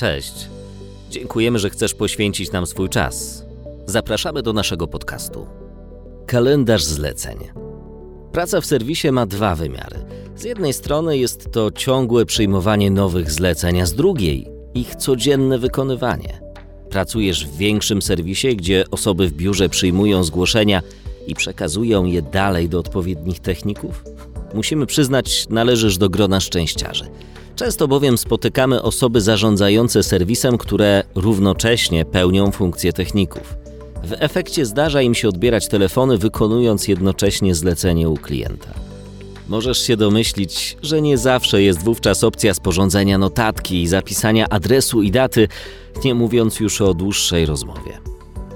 Cześć. Dziękujemy, że chcesz poświęcić nam swój czas. Zapraszamy do naszego podcastu. Kalendarz zleceń. Praca w serwisie ma dwa wymiary. Z jednej strony jest to ciągłe przyjmowanie nowych zleceń, a z drugiej ich codzienne wykonywanie. Pracujesz w większym serwisie, gdzie osoby w biurze przyjmują zgłoszenia i przekazują je dalej do odpowiednich techników? Musimy przyznać, należysz do grona szczęściarzy. Często bowiem spotykamy osoby zarządzające serwisem, które równocześnie pełnią funkcję techników. W efekcie zdarza im się odbierać telefony, wykonując jednocześnie zlecenie u klienta. Możesz się domyślić, że nie zawsze jest wówczas opcja sporządzenia notatki i zapisania adresu i daty, nie mówiąc już o dłuższej rozmowie.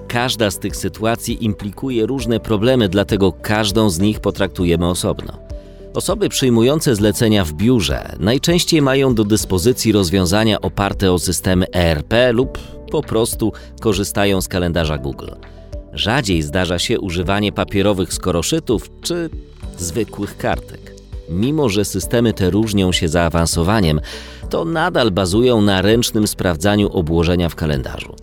Każda z tych sytuacji implikuje różne problemy, dlatego każdą z nich potraktujemy osobno. Osoby przyjmujące zlecenia w biurze najczęściej mają do dyspozycji rozwiązania oparte o systemy ERP lub po prostu korzystają z kalendarza Google. Rzadziej zdarza się używanie papierowych skoroszytów czy zwykłych kartek. Mimo, że systemy te różnią się zaawansowaniem, to nadal bazują na ręcznym sprawdzaniu obłożenia w kalendarzu.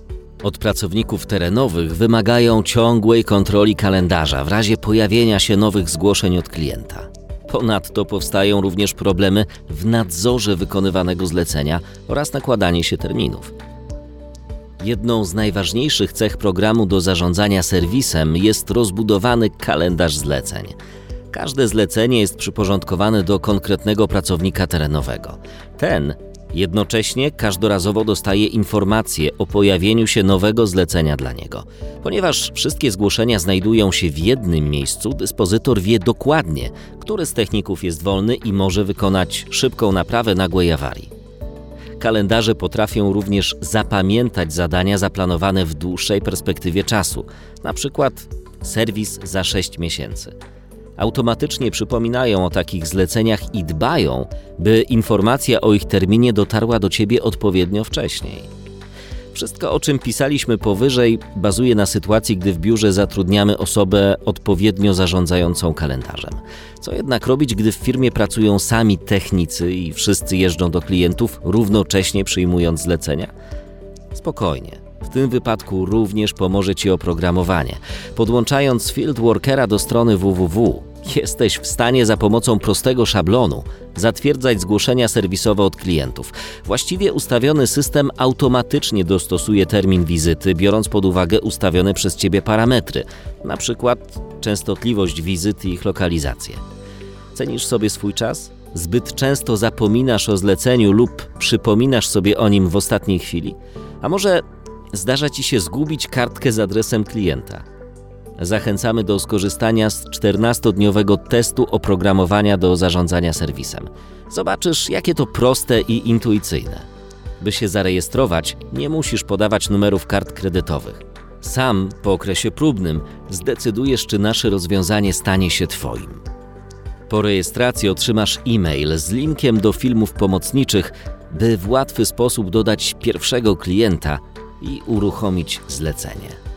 Od pracowników terenowych wymagają ciągłej kontroli kalendarza w razie pojawienia się nowych zgłoszeń od klienta. Ponadto powstają również problemy w nadzorze wykonywanego zlecenia oraz nakładanie się terminów. Jedną z najważniejszych cech programu do zarządzania serwisem jest rozbudowany kalendarz zleceń. Każde zlecenie jest przyporządkowane do konkretnego pracownika terenowego. Ten jednocześnie każdorazowo dostaje informacje o pojawieniu się nowego zlecenia dla niego. Ponieważ wszystkie zgłoszenia znajdują się w jednym miejscu, dyspozytor wie dokładnie, który z techników jest wolny i może wykonać szybką naprawę nagłej awarii. Kalendarze potrafią również zapamiętać zadania zaplanowane w dłuższej perspektywie czasu, przykład serwis za 6 miesięcy automatycznie przypominają o takich zleceniach i dbają, by informacja o ich terminie dotarła do Ciebie odpowiednio wcześniej. Wszystko, o czym pisaliśmy powyżej, bazuje na sytuacji, gdy w biurze zatrudniamy osobę odpowiednio zarządzającą kalendarzem. Co jednak robić, gdy w firmie pracują sami technicy i wszyscy jeżdżą do klientów, równocześnie przyjmując zlecenia? Spokojnie. W tym wypadku również pomoże Ci oprogramowanie. Podłączając Fieldworkera do strony www, jesteś w stanie za pomocą prostego szablonu zatwierdzać zgłoszenia serwisowe od klientów. Właściwie ustawiony system automatycznie dostosuje termin wizyty, biorąc pod uwagę ustawione przez Ciebie parametry, np. częstotliwość wizyty i ich lokalizację. Cenisz sobie swój czas? Zbyt często zapominasz o zleceniu lub przypominasz sobie o nim w ostatniej chwili? A może zdarza Ci się zgubić kartkę z adresem klienta? Zachęcamy do skorzystania z 14-dniowego testu oprogramowania do zarządzania serwisem. Zobaczysz, jakie to proste i intuicyjne. By się zarejestrować, nie musisz podawać numerów kart kredytowych. Sam po okresie próbnym zdecydujesz, czy nasze rozwiązanie stanie się Twoim. Po rejestracji otrzymasz e-mail z linkiem do filmów pomocniczych, by w łatwy sposób dodać pierwszego klienta i uruchomić zlecenie.